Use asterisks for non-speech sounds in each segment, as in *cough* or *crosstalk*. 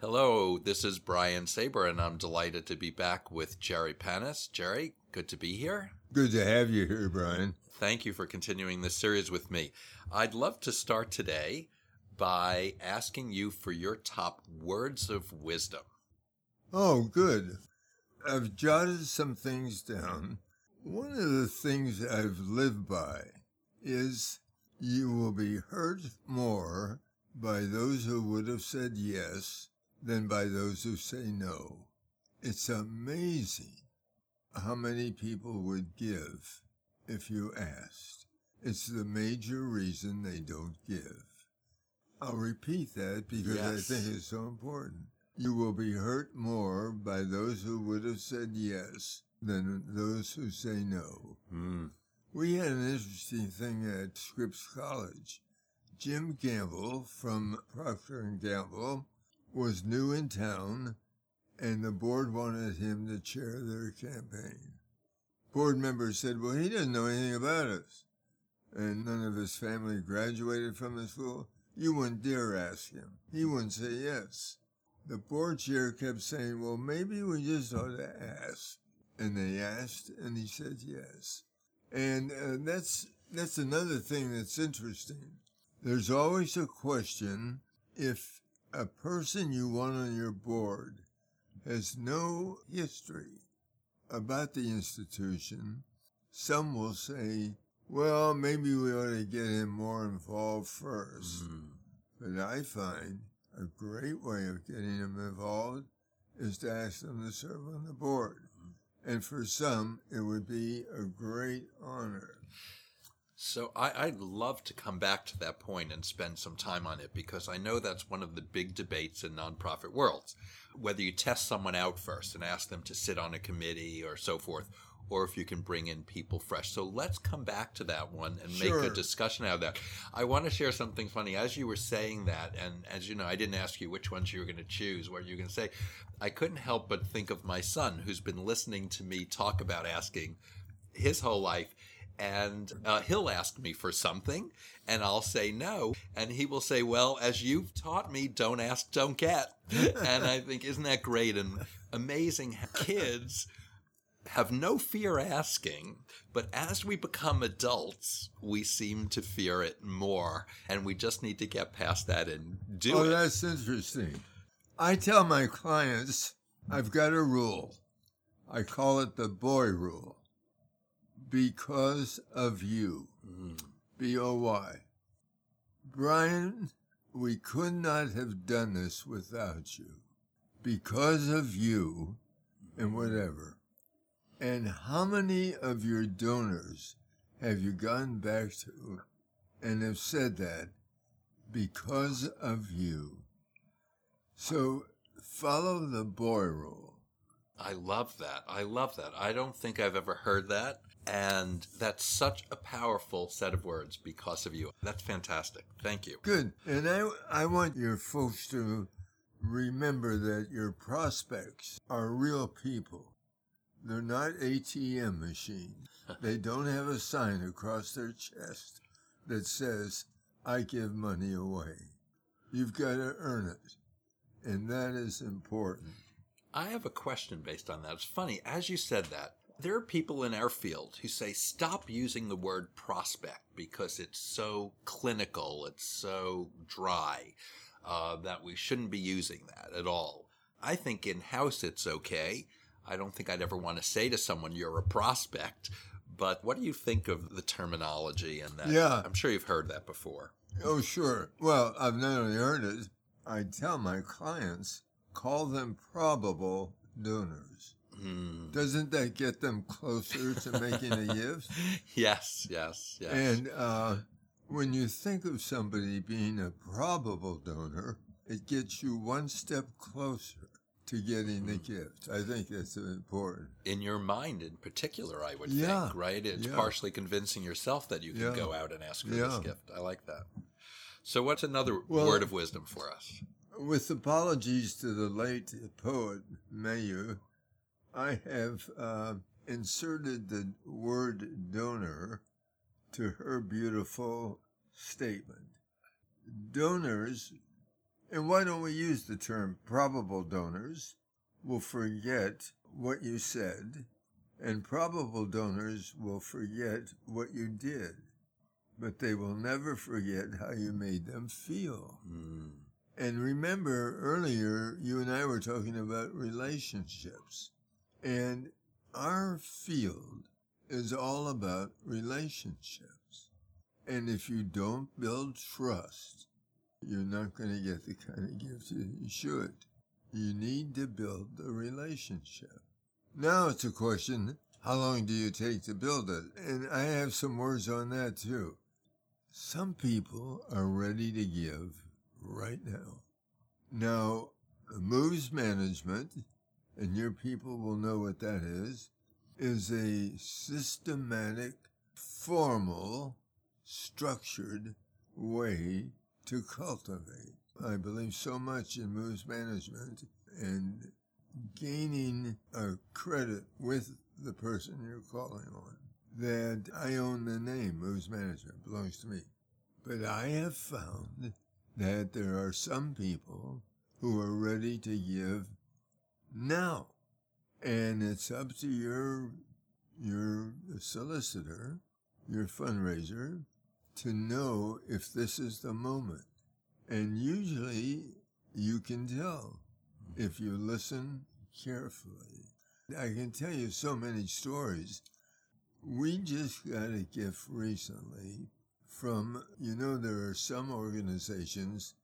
Hello, this is Brian Saber, and I'm delighted to be back with Jerry Panas. Jerry, good to be here. Good to have you here, Brian. Thank you for continuing this series with me. I'd love to start today by asking you for your top words of wisdom. Oh, good. I've jotted some things down. One of the things I've lived by is you will be hurt more by those who would have said yes than by those who say no. It's amazing how many people would give if you asked. It's the major reason they don't give. I'll repeat that because yes. I think it's so important. You will be hurt more by those who would have said yes than those who say no. Mm. We had an interesting thing at Scripps College. Jim Gamble from Procter and Gamble was new in town and the board wanted him to chair their campaign. Board members said, well, he doesn't know anything about us. And none of his family graduated from the school. You wouldn't dare ask him. He wouldn't say yes. The board chair kept saying, well, maybe we just ought to ask. And they asked, and he said yes. And uh, that's, that's another thing that's interesting. There's always a question if a person you want on your board has no history about the institution, some will say, well, maybe we ought to get him more involved 1st mm-hmm. But I find a great way of getting him involved is to ask them to serve on the board. Mm-hmm. And for some, it would be a great honor. So I, would love to come back to that point and spend some time on it because I know that's one of the big debates in nonprofit worlds. Whether you test someone out first and ask them to sit on a committee or so forth, or if you can bring in people fresh. So let's come back to that one and sure. make a discussion out of that. I want to share something funny. As you were saying that, and as you know, I didn't ask you which ones you were going to choose, what you were going to say. I couldn't help but think of my son who's been listening to me talk about asking his whole life and uh, he'll ask me for something and I'll say no. And he will say, well, as you've taught me, don't ask, don't get. and I think, isn't that great and amazing? Kids have no fear asking, but as we become adults, we seem to fear it more. And we just need to get past that and do oh, it. Oh, that's interesting. I tell my clients, I've got a rule. I call it the boy rule because of you. Mm. B O Y. Brian, we could not have done this without you. Because of you and whatever. And how many of your donors have you gone back to and have said that because of you? So follow the boy rule. I love that. I love that. I don't think I've ever heard that. And that's such a powerful set of words because of you. That's fantastic. Thank you. Good. And I, I want your folks to remember that your prospects are real people. They're not ATM machines. *laughs* they don't have a sign across their chest that says, I give money away. You've got to earn it. And that is important. I have a question based on that. It's funny, as you said that, there are people in our field who say stop using the word prospect because it's so clinical, it's so dry, uh, that we shouldn't be using that at all. I think in house it's okay. I don't think I'd ever want to say to someone you're a prospect. But what do you think of the terminology and that? Yeah. I'm sure you've heard that before. Oh, sure. Well, I've not only heard it, I tell my clients, call them probable donors. Mm. Doesn't that get them closer to making a gift? *laughs* yes, yes, yes. And uh, when you think of somebody being a probable donor, it gets you one step closer to getting the mm. gift. I think that's important. In your mind, in particular, I would yeah. think, right? It's yeah. partially convincing yourself that you can yeah. go out and ask for this gift. I like that. So, what's another well, word of wisdom for us? With apologies to the late poet Maya, I have uh, inserted the word donor to her beautiful statement. Donors And why don't we use the term probable donors will forget what you said, and probable donors will forget what you did, but they will never forget how you made them feel. Mm. And remember earlier, you and I were talking about relationships. And our field is all about relationships. And if you don't build trust, you're not going to get the kind of gift you should. You need to build the relationship. Now it's a question, how long do you take to build it? And I have some words on that too. Some people are ready to give right now. Now, moves management, and your people will know what that is, is a systematic, formal, structured way to cultivate. I believe so much in moves management and gaining a credit with the person you're calling on that I own the name moves management belongs to me. But I have found that there are some people who are ready to give now. And it's up to your your solicitor, your fundraiser, to know if this is the moment. And usually you can tell if you listen carefully. I can tell you so many stories. We just got a gift recently from, you know, there are some organizations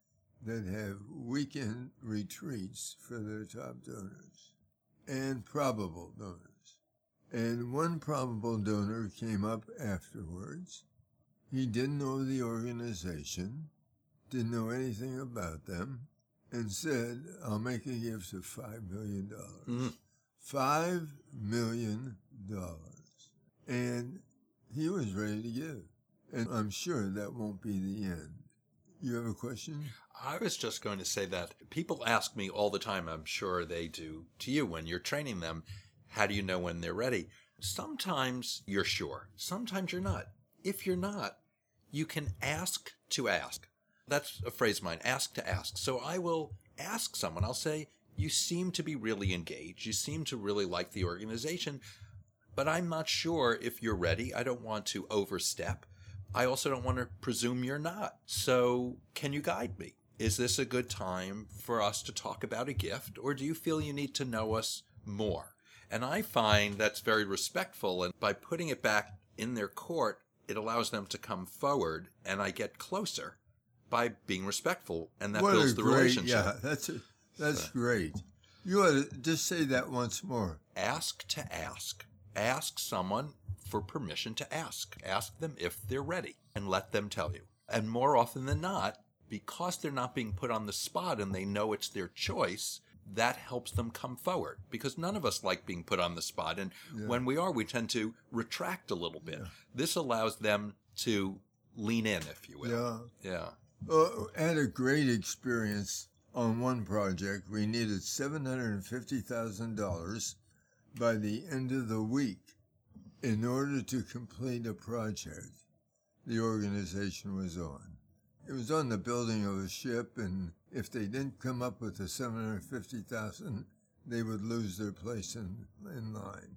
that have weekend retreats for their top donors and probable donors. And one probable donor came up afterwards. He didn't know the organization, didn't know anything about them, and said, I'll make a gift of $5 million. Mm. $5 million. And he was ready to give. And I'm sure that won't be the end. You have a question? I was just going to say that people ask me all the time, I'm sure they do to you when you're training them, how do you know when they're ready? Sometimes you're sure, sometimes you're not. If you're not, you can ask to ask. That's a phrase of mine, ask to ask. So I will ask someone, I'll say, You seem to be really engaged. You seem to really like the organization, but I'm not sure if you're ready. I don't want to overstep. I also don't want to presume you're not. So, can you guide me? Is this a good time for us to talk about a gift, or do you feel you need to know us more? And I find that's very respectful. And by putting it back in their court, it allows them to come forward, and I get closer by being respectful, and that What builds the great- relationship. Yeah, that's a, that's great. You ought to just say that once more. ask to ask. Ask someone for permission to ask. Ask them if they're ready and let them tell you. And more often than not, because they're not being put on the spot and they know it's their choice, that helps them come forward because none of us like being put on the spot. And when we are, we tend to retract a little bit. This allows them to lean in, if you will. Yeah. Yeah. Uh, had a great experience on one project. We needed $750,000 by the end of the week in order to complete a project the organization was on. It was on the building of a ship, and if they didn't come up with the 750,000, they would lose their place in, in line.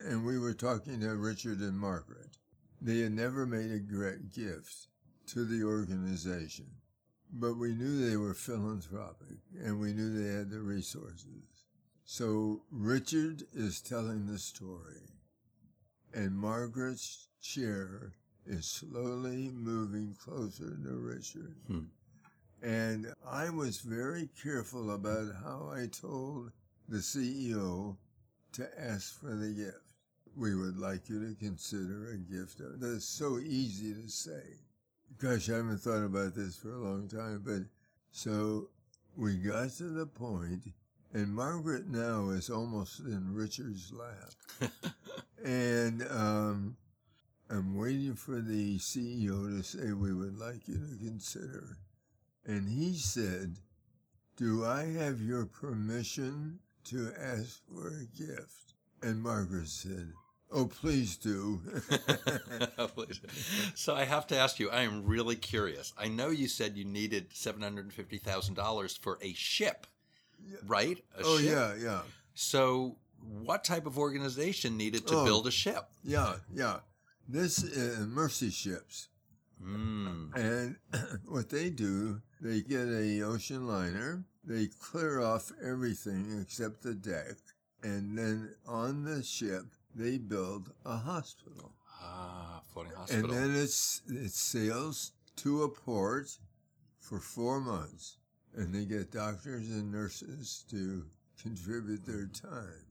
And we were talking to Richard and Margaret. They had never made a great gift to the organization, but we knew they were philanthropic and we knew they had the resources. So Richard is telling the story, and Margaret's chair is slowly moving closer to Richard. Hmm. And I was very careful about how I told the CEO to ask for the gift. We would like you to consider a gift. That's so easy to say. Gosh, I haven't thought about this for a long time, but so we got to the point, and Margaret now is almost in Richard's lap. *laughs* and um, I'm waiting for the CEO to say we would like you to consider. And he said, Do I have your permission to ask for a gift? And Margaret said, Oh, please do. *laughs* so I have to ask you, I am really curious. I know you said you needed $750,000 for a ship, right? A oh, ship. yeah, yeah. So what type of organization needed to Oh. build a ship? Yeah, yeah. This uh, Mercy ships. Mm. And *clears throat* what they do, they get a ocean liner, they clear off everything except the deck, and then on the ship they build a hospital. Ah, floating hospital. And then it's it sails to a port for four months, and they get doctors and nurses to contribute their time.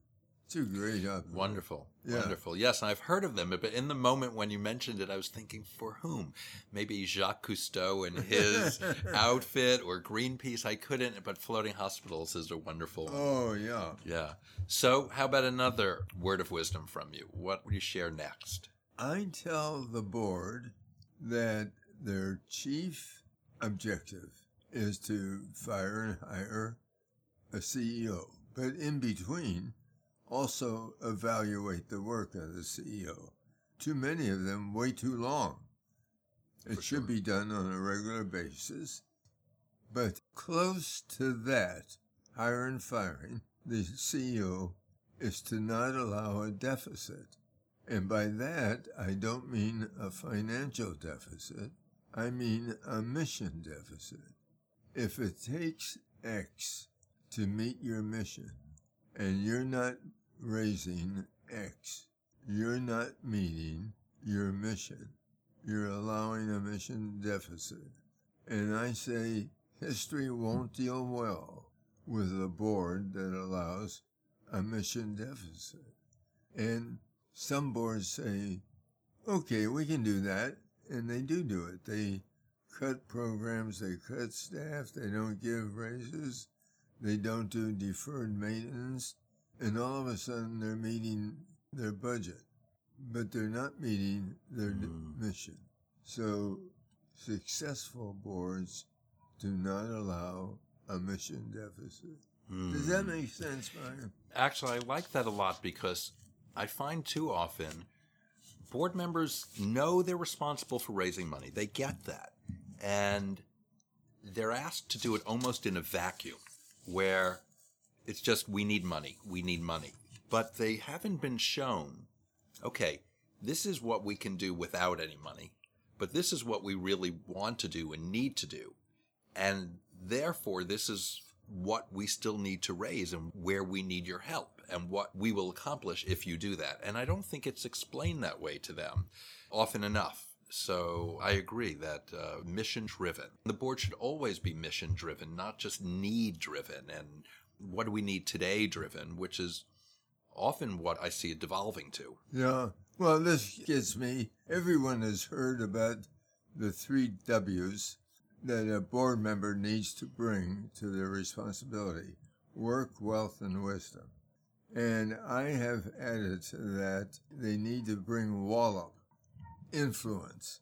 A great operation. Wonderful. Yeah. Wonderful. Yes, I've heard of them, but in the moment when you mentioned it, I was thinking, for whom? Maybe Jacques Cousteau and his *laughs* outfit or Greenpeace. I couldn't, but floating hospitals is a wonderful one. Oh yeah. Yeah. So, how about another word of wisdom from you? What would you share next? I tell the board that their chief objective is to fire and hire a CEO, but in between, also evaluate the work of the CEO. Too many of them wait too long. It For should sure. be done on a regular basis. But close to that, hire and firing, the CEO is to not allow a deficit. And by that, I don't mean a financial deficit. I mean a mission deficit. If it takes X to meet your mission and you're not raising X, you're not meeting your mission. You're allowing a mission deficit. And I say history won't deal well with a board that allows a mission deficit. And some boards say, okay, we can do that. And they do do it. They cut programs, they cut staff, they don't give raises, they don't do deferred maintenance, and all of a sudden they're meeting their budget, but they're not meeting their Mm. mission. So successful boards do not allow a mission deficit. Does that Hmm. make sense, Brian? Actually, I like that a lot because I find too often board members know they're responsible for raising money. They get that. And they're asked to do it almost in a vacuum where it's just, we need money, we need money. But they haven't been shown, okay, this is what we can do without any money, but this is what we really want to do and need to do. And therefore, this is what we still need to raise and where we need your help and what we will accomplish if you do that. And I don't think it's explained that way to them often enough. So I agree that uh, mission driven. The board should always be mission driven, not just need driven and what do we need today driven, which is often what I see it devolving to. Yeah. Well, this gets me. Everyone has heard about the three W's that a board member needs to bring to their responsibility work, wealth, and wisdom. And I have added that they need to bring wallop, influence,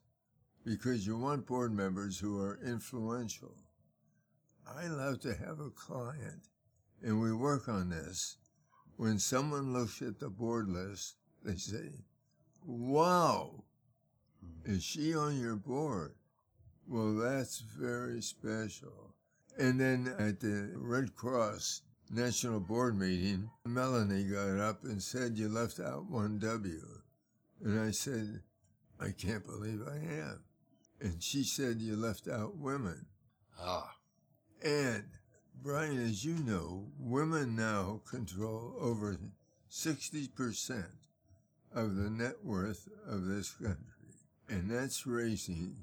because you want board members who are influential. I love to have a client, and we work on this. When someone looks at the board list, they say, Wow, is she on your board? Well, that's very special. And then at the Red Cross National Board meeting, Melanie got up and said, You left out one W. And I said, I can't believe I am. And she said, You left out women. Ah, And Brian, as you know, women now control over 60% of the net worth of this country. And that's raising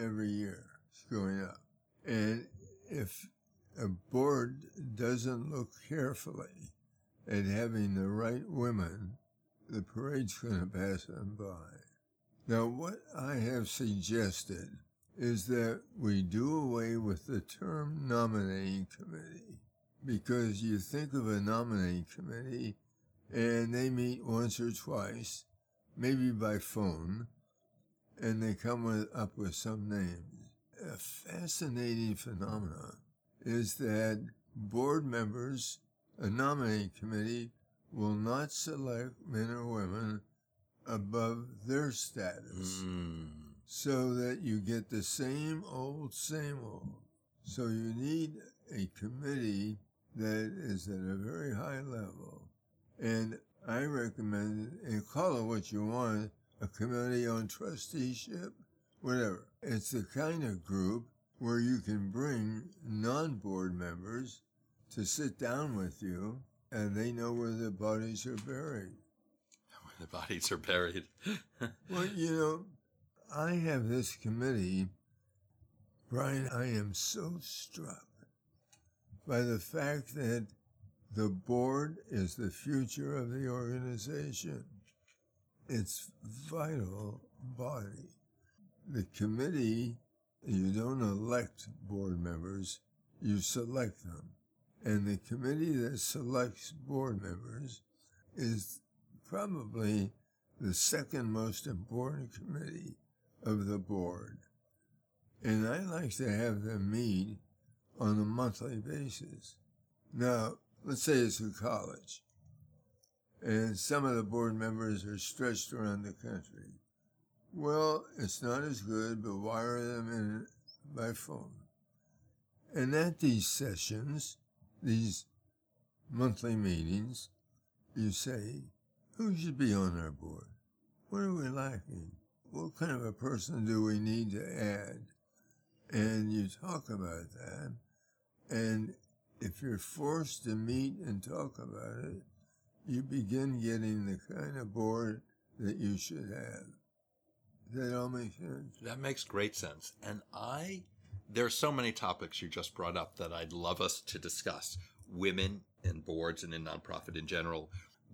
every year. It's going up. And if a board doesn't look carefully at having the right women, the parade's going to pass them by. Now, what I have suggested is that we do away with the term nominating committee because you think of a nominating committee and they meet once or twice, maybe by phone, and they come with, up with some names. A fascinating phenomenon is that board members, a nominating committee, will not select men or women above their status Mm. So that you get the same old, same old. So you need a committee that is at a very high level. And I recommend, and call it what you want, a committee on trusteeship, whatever. It's the kind of group where you can bring non-board members to sit down with you and they know where the bodies are buried. *laughs* Where the bodies are buried. *laughs* Well, you know, I have this committee, Brian, I am so struck by the fact that the board is the future of the organization. It's vital body. The committee, you don't elect board members, you select them. And the committee that selects board members is probably the second most important committee of the board. And I like to have them meet on a monthly basis. Now, let's say it's a college, and some of the board members are stretched around the country. Well, it's not as good, but wire them in by phone. And at these sessions, these monthly meetings, you say, who should be on our board? What are we lacking? What kind of a person do we need to add? And you talk about that. And if you're forced to meet and talk about it, you begin getting the kind of board that you should have. That all make sense? That makes great sense. And I, there are so many topics you just brought up that I'd love us to discuss. Women and boards and in nonprofit in general,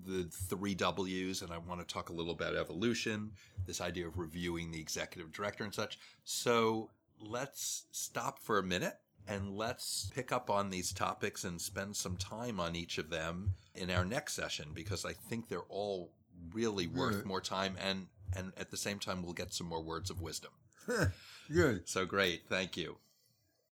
the three W's, and I want to talk a little about evolution, this idea of reviewing the executive director and such. So let's stop for a minute and let's pick up on these topics and spend some time on each of them in our next session because I think they're all really worth Good. more time and and at the same time we'll get some more words of wisdom. *laughs* Good. So great. Thank you.